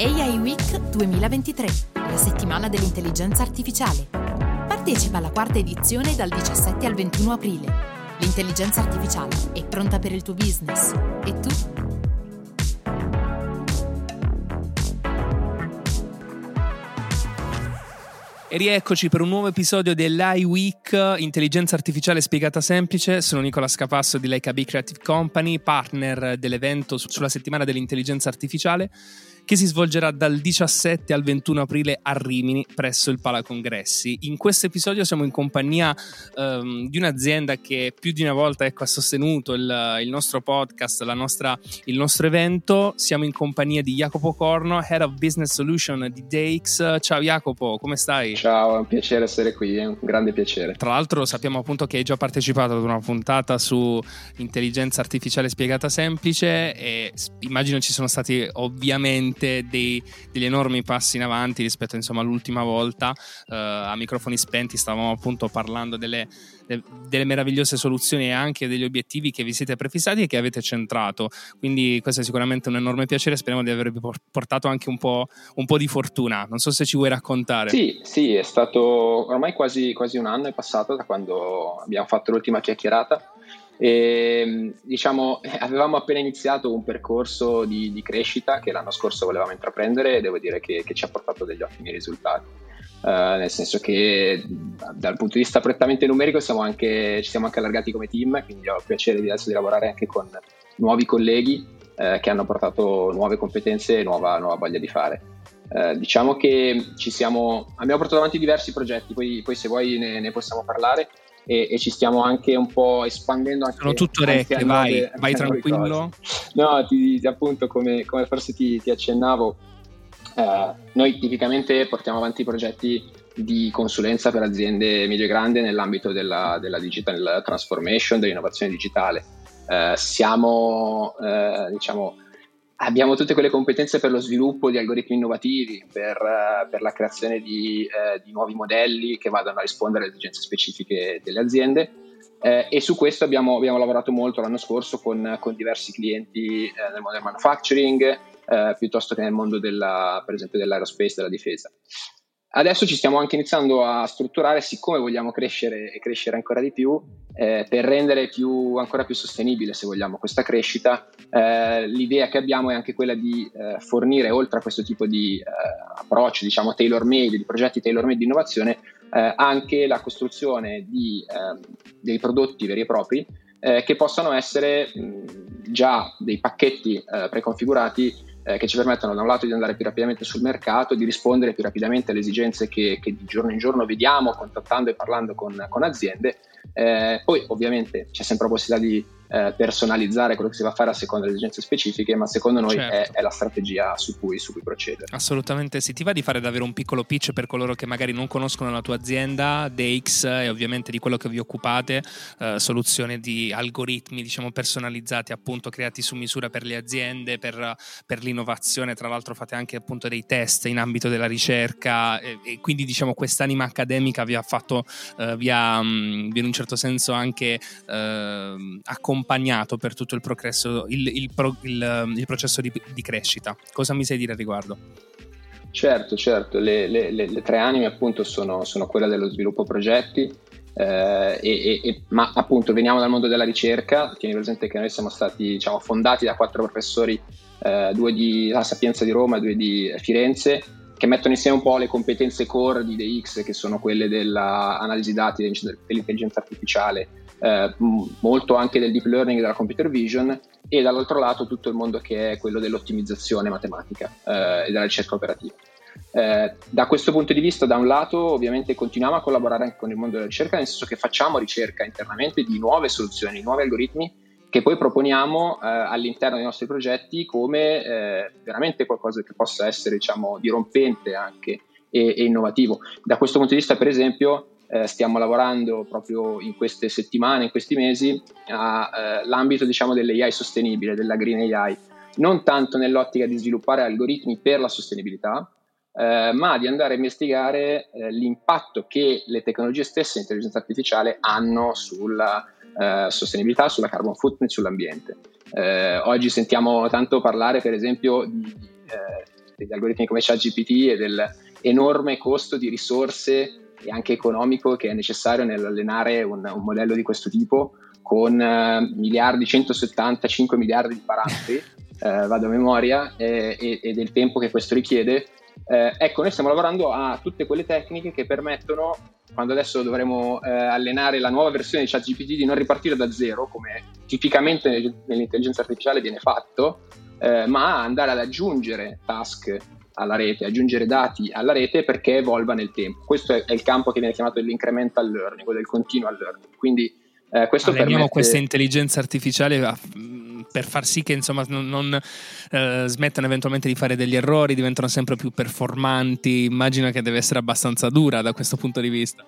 AI Week 2023, la settimana dell'intelligenza artificiale. Partecipa alla quarta edizione dal 17 al 21 aprile. L'intelligenza artificiale è pronta per il tuo business. E tu? E rieccoci per un nuovo episodio dell'I Week Intelligenza Artificiale Spiegata Semplice. Sono Nicola Scapasso di Leica B Creative Company, partner dell'evento sulla settimana dell'intelligenza artificiale che si svolgerà dal 17 al 21 aprile a Rimini presso il Pala Congressi. In questo episodio siamo in compagnia um, di un'azienda che più di una volta ecco, ha sostenuto il, il nostro podcast, nostra, il nostro evento. Siamo in compagnia di Jacopo Corno, Head of Business Solution di DAX. Ciao Jacopo, come stai? Ciao, è un piacere essere qui, è un grande piacere. Tra l'altro sappiamo appunto che hai già partecipato ad una puntata su intelligenza artificiale spiegata semplice e immagino ci sono stati ovviamente dei, degli enormi passi in avanti rispetto insomma, all'ultima volta. Uh, a microfoni spenti stavamo appunto parlando delle, de, delle, meravigliose soluzioni e anche degli obiettivi che vi siete prefissati e che avete centrato. Quindi questo è sicuramente un enorme piacere. Speriamo di avervi portato anche un po', un po', di fortuna. Non so se ci vuoi raccontare. Sì, sì, è stato ormai quasi, quasi un anno è passato da quando abbiamo fatto l'ultima chiacchierata e, diciamo, avevamo appena iniziato un percorso di, di, crescita che l'anno scorso volevamo intraprendere e devo dire che, che ci ha portato degli ottimi risultati. Uh, nel senso che dal punto di vista prettamente numerico siamo anche, ci siamo anche allargati come team, quindi ho il piacere di adesso di lavorare anche con nuovi colleghi uh, che hanno portato nuove competenze e nuova, nuova voglia di fare. Uh, diciamo che ci siamo, abbiamo portato avanti diversi progetti, poi, poi se vuoi ne, ne possiamo parlare e, e, ci stiamo anche un po' espandendo. Anche, Sono tutto orecchie, vai, nuove, vai tranquillo. No, ti, appunto come, come, forse ti, ti accennavo, eh, noi tipicamente portiamo avanti progetti di consulenza per aziende medio e grandi nell'ambito della, della digital transformation, dell'innovazione digitale. Eh, siamo, eh, diciamo, abbiamo tutte quelle competenze per lo sviluppo di algoritmi innovativi, per, uh, per la creazione di, uh, di, nuovi modelli che vadano a rispondere alle esigenze specifiche delle aziende. Uh, e su questo abbiamo, abbiamo, lavorato molto l'anno scorso con, con diversi clienti nel mondo del manufacturing, piuttosto che nel mondo della, per esempio dell'aerospace, della difesa. Adesso ci stiamo anche iniziando a strutturare, siccome vogliamo crescere e crescere ancora di più, eh, per rendere più, ancora più sostenibile, se vogliamo, questa crescita, eh, l'idea che abbiamo è anche quella di eh, fornire, oltre a questo tipo di eh, approccio, diciamo tailor-made, di progetti tailor-made di innovazione, eh, anche la costruzione di, ehm, dei prodotti veri e propri eh, che possano essere mh, già dei pacchetti preconfigurati eh, che ci permettono da un lato di andare più rapidamente sul mercato, di rispondere più rapidamente alle esigenze che, che di giorno in giorno vediamo contattando e parlando con, con aziende. Eh, poi ovviamente c'è sempre la possibilità di eh, personalizzare quello che si va a fare a seconda delle esigenze specifiche, ma secondo noi certo. è, è, la strategia su cui, su cui, procedere. Assolutamente sì. Ti va di fare davvero un piccolo pitch per coloro che magari non conoscono la tua azienda, DX e ovviamente di quello che vi occupate, eh, soluzioni di algoritmi diciamo personalizzati appunto creati su misura per le aziende, per, per l'innovazione, tra l'altro fate anche appunto dei test in ambito della ricerca e, e quindi diciamo quest'anima accademica vi ha fatto, eh, vi, ha, mh, mm, in un certo senso anche eh, accompagnato accompagnato per tutto il progresso, il, il, il, il processo di, di, crescita. Cosa mi sai dire al riguardo? Certo, certo, le, le, le, le tre anime appunto sono, sono quella dello sviluppo progetti, eh, e, e, ma appunto veniamo dal mondo della ricerca, tieni presente che noi siamo stati diciamo, fondati da quattro professori, eh, due di La Sapienza di Roma e due di Firenze, che mettono insieme un po' le competenze core di DX, che sono quelle dell'analisi dati, dell'intelligenza artificiale, eh, molto anche del deep learning e della computer vision e dall'altro lato tutto il mondo che è quello dell'ottimizzazione matematica eh, e della ricerca operativa. Eh, da questo punto di vista, da un lato, ovviamente continuiamo a collaborare anche con il mondo della ricerca, nel senso che facciamo ricerca internamente di nuove soluzioni, nuovi algoritmi che poi proponiamo eh, all'interno dei nostri progetti come eh, veramente qualcosa che possa essere diciamo, dirompente anche e, e innovativo. Da questo punto di vista, per esempio, eh, stiamo lavorando proprio in queste settimane, in questi mesi, all'ambito eh, diciamo, dell'AI sostenibile, della Green AI, non tanto nell'ottica di sviluppare algoritmi per la sostenibilità, eh, ma di andare a investigare eh, l'impatto che le tecnologie stesse di intelligenza artificiale hanno sulla eh, sostenibilità, sulla carbon footprint, sull'ambiente. Eh, oggi sentiamo tanto parlare, per esempio, di degli algoritmi come ChatGPT e dell'enorme costo di risorse e anche economico che è necessario nell'allenare un, un modello di questo tipo con uh, miliardi, 175 miliardi di parametri, eh, vado a memoria, eh, e, e, del tempo che questo richiede. Eh, ecco, noi stiamo lavorando a tutte quelle tecniche che permettono, quando adesso dovremo eh, allenare la nuova versione di ChatGPT, di non ripartire da zero, come tipicamente nell'intelligenza artificiale viene fatto, eh, ma andare ad aggiungere task alla rete, aggiungere dati alla rete perché evolva nel tempo. Questo è, il campo che viene chiamato dell'incremental learning o del continual learning. Quindi eh, questo Alleniamo permette... questa intelligenza artificiale a, per far sì che insomma, non, non eh, smettano eventualmente di fare degli errori, diventano sempre più performanti. Immagino che deve essere abbastanza dura da questo punto di vista.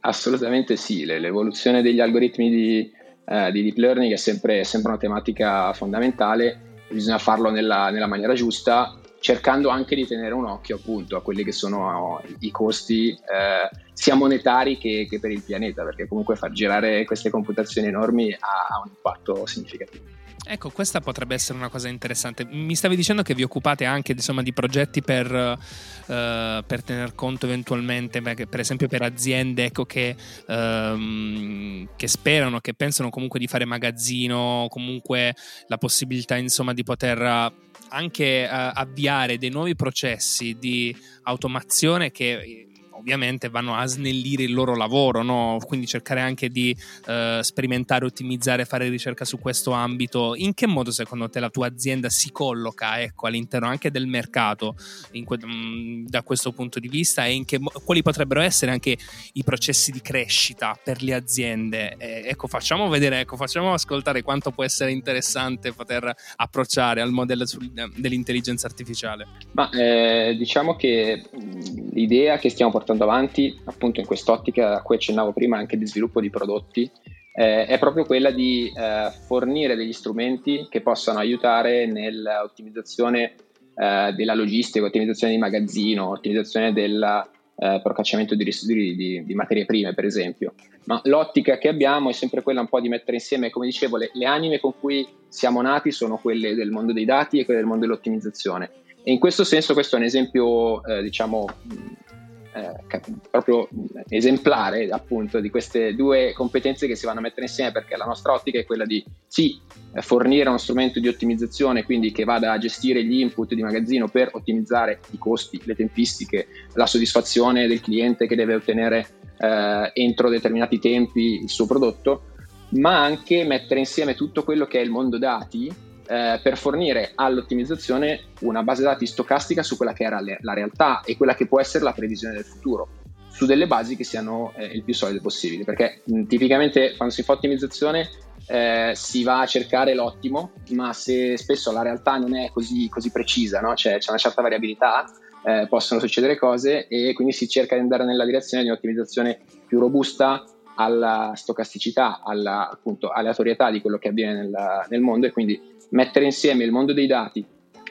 Assolutamente sì, l'evoluzione degli algoritmi di, eh, di deep learning è sempre, è sempre, una tematica fondamentale, bisogna farlo nella, nella maniera giusta cercando anche di tenere un occhio appunto a quelli che sono i costi eh, sia monetari che, che, per il pianeta, perché comunque far girare queste computazioni enormi ha, ha un impatto significativo. Ecco, questa potrebbe essere una cosa interessante. Mi stavi dicendo che vi occupate anche insomma, di progetti per, uh, per, tener conto eventualmente, per esempio per aziende ecco, che, um, che, sperano, che pensano comunque di fare magazzino, comunque la possibilità insomma, di poter anche uh, avviare dei nuovi processi di automazione che ovviamente vanno a snellire il loro lavoro, no? quindi cercare anche di eh, sperimentare, ottimizzare, fare ricerca su questo ambito. In che modo secondo te la tua azienda si colloca ecco, all'interno anche del mercato que- mm, da questo punto di vista e mo- quali potrebbero essere anche i processi di crescita per le aziende? Eh, ecco, facciamo vedere, ecco, facciamo ascoltare quanto può essere interessante poter approcciare al modello sul, dell'intelligenza artificiale. Ma eh, diciamo che l'idea che stiamo portando portando avanti, appunto in quest'ottica a cui accennavo prima anche di sviluppo di prodotti, eh, è proprio quella di eh, fornire degli strumenti che possano aiutare nell'ottimizzazione eh, della logistica, ottimizzazione di magazzino, ottimizzazione del eh, procacciamento di, di, di, materie prime, per esempio. Ma l'ottica che abbiamo è sempre quella un po' di mettere insieme, come dicevo, le, le anime con cui siamo nati sono quelle del mondo dei dati e quelle del mondo dell'ottimizzazione. E in questo senso questo è un esempio, eh, diciamo, eh, proprio esemplare appunto di queste due competenze che si vanno a mettere insieme perché la nostra ottica è quella di sì fornire uno strumento di ottimizzazione quindi che vada a gestire gli input di magazzino per ottimizzare i costi, le tempistiche, la soddisfazione del cliente che deve ottenere eh, entro determinati tempi il suo prodotto ma anche mettere insieme tutto quello che è il mondo dati eh, per fornire all'ottimizzazione una base dati stocastica su quella che era le, la realtà e quella che può essere la previsione del futuro, su delle basi che siano eh, il più solide possibili. Perché mh, tipicamente quando si fa ottimizzazione eh, si va a cercare l'ottimo, ma se spesso la realtà non è così, così precisa, no? c'è, c'è, una certa variabilità, eh, possono succedere cose e quindi si cerca di andare nella direzione di un'ottimizzazione più robusta alla stocasticità, alla appunto, aleatorietà di quello che avviene nel, nel mondo e quindi mettere insieme il mondo dei dati,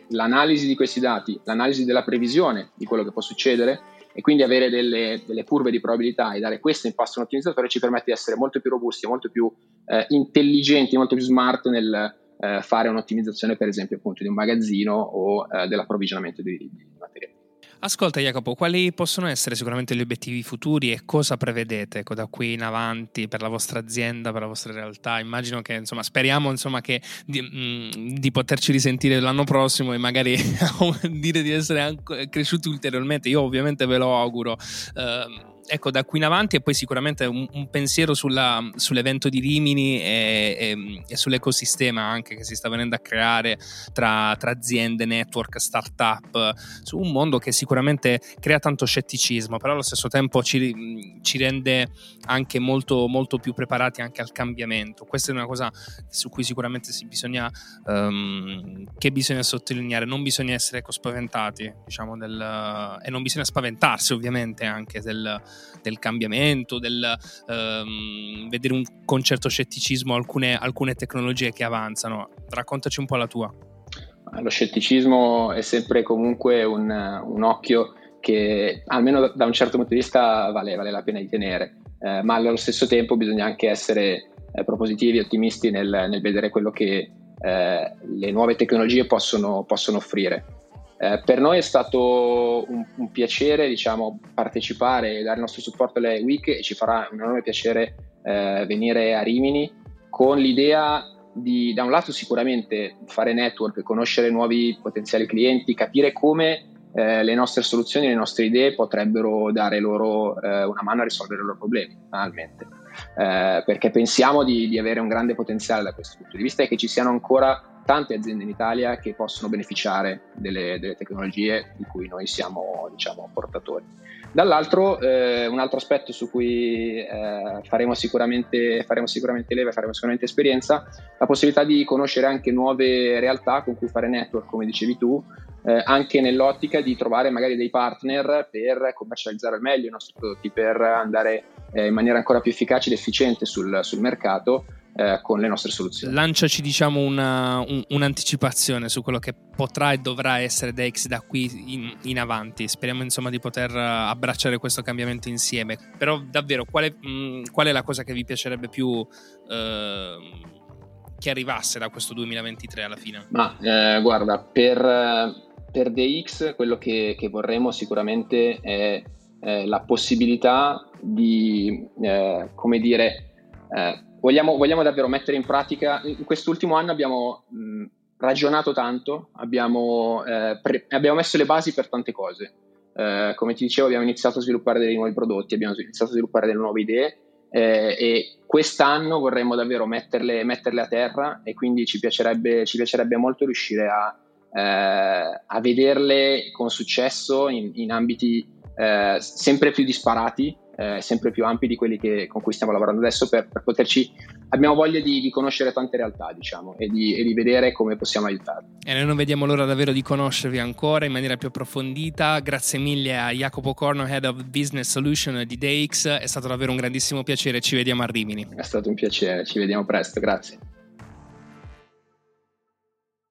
l'analisi di questi dati, l'analisi della previsione di quello che può succedere e quindi avere delle, delle curve di probabilità e dare questo impasto a un ottimizzatore ci permette di essere molto più robusti, molto più eh, intelligenti, molto più smart nel eh, fare un'ottimizzazione per esempio appunto di un magazzino o eh, dell'approvvigionamento di, di materia. Ascolta Jacopo, quali possono essere sicuramente gli obiettivi futuri e cosa prevedete ecco, da qui in avanti per la vostra azienda, per la vostra realtà? Immagino che, insomma, speriamo insomma, che di, mh, mm, di, poterci risentire l'anno prossimo e magari dire di essere cresciuti ulteriormente. Io ovviamente ve lo auguro. Uh, ecco, da qui in avanti e poi sicuramente un, un pensiero sulla, sull'evento di Rimini e, e, e, sull'ecosistema anche che si sta venendo a creare tra, tra aziende, network, start-up, su un mondo che sicuramente crea tanto scetticismo, però allo stesso tempo ci, ci rende anche molto, molto, più preparati anche al cambiamento. Questa è una cosa su cui sicuramente si bisogna, um, che bisogna sottolineare, non bisogna essere ecco, spaventati, diciamo, del, e non bisogna spaventarsi ovviamente anche del, del cambiamento, del um, vedere un, con certo scetticismo alcune, alcune tecnologie che avanzano. Raccontaci un po' la tua. Lo scetticismo è sempre comunque un, un occhio che almeno da un certo punto di vista vale, vale la pena di tenere, eh, ma allo stesso tempo bisogna anche essere eh, propositivi, ottimisti nel, nel, vedere quello che eh, le nuove tecnologie possono, possono offrire. Eh, per noi è stato un, un piacere diciamo, partecipare e dare il nostro supporto alle week e ci farà un enorme piacere eh, venire a Rimini con l'idea di da un lato sicuramente fare network, conoscere nuovi potenziali clienti, capire come eh, le nostre soluzioni, le nostre idee potrebbero dare loro eh, una mano a risolvere i loro problemi, banalmente. Eh, perché pensiamo di, di, avere un grande potenziale da questo punto di vista e che ci siano ancora tante aziende in Italia che possono beneficiare delle, delle tecnologie di cui noi siamo diciamo, portatori. Dall'altro, eh, un altro aspetto su cui eh, faremo, sicuramente, faremo sicuramente leva, faremo sicuramente esperienza, la possibilità di conoscere anche nuove realtà con cui fare network, come dicevi tu, eh, anche nell'ottica di trovare magari dei partner per commercializzare al meglio i nostri prodotti, per andare eh, in maniera ancora più efficace ed efficiente sul, sul mercato eh, con le nostre soluzioni. Lanciaci diciamo una, un, un'anticipazione su quello che potrà e dovrà essere Dex da qui in, in, avanti. Speriamo insomma di poter eh, abbracciare questo cambiamento insieme. Però davvero qual è, mh, qual è la cosa che vi piacerebbe più eh, che arrivasse da questo 2023 alla fine? Ma eh, guarda, per, per DX quello che, che vorremmo sicuramente è eh, la possibilità di, eh, come dire, eh, vogliamo, vogliamo, davvero mettere in pratica, in quest'ultimo anno abbiamo mh, ragionato tanto, abbiamo, eh, pre- abbiamo, messo le basi per tante cose. Eh, come ti dicevo abbiamo iniziato a sviluppare dei nuovi prodotti, abbiamo iniziato a sviluppare delle nuove idee eh, e quest'anno vorremmo davvero metterle, metterle, a terra e quindi ci piacerebbe, ci piacerebbe molto riuscire a, eh, a vederle con successo in, in ambiti eh, sempre più disparati eh, sempre più ampi di quelli che, con cui stiamo lavorando adesso per, per poterci abbiamo voglia di, di, conoscere tante realtà diciamo e di, e di, vedere come possiamo aiutarli. E noi non vediamo l'ora davvero di conoscervi ancora in maniera più approfondita. Grazie mille a Jacopo Corno Head of Business Solution di DX è stato davvero un grandissimo piacere. Ci vediamo a Rimini. È stato un piacere. Ci vediamo presto. Grazie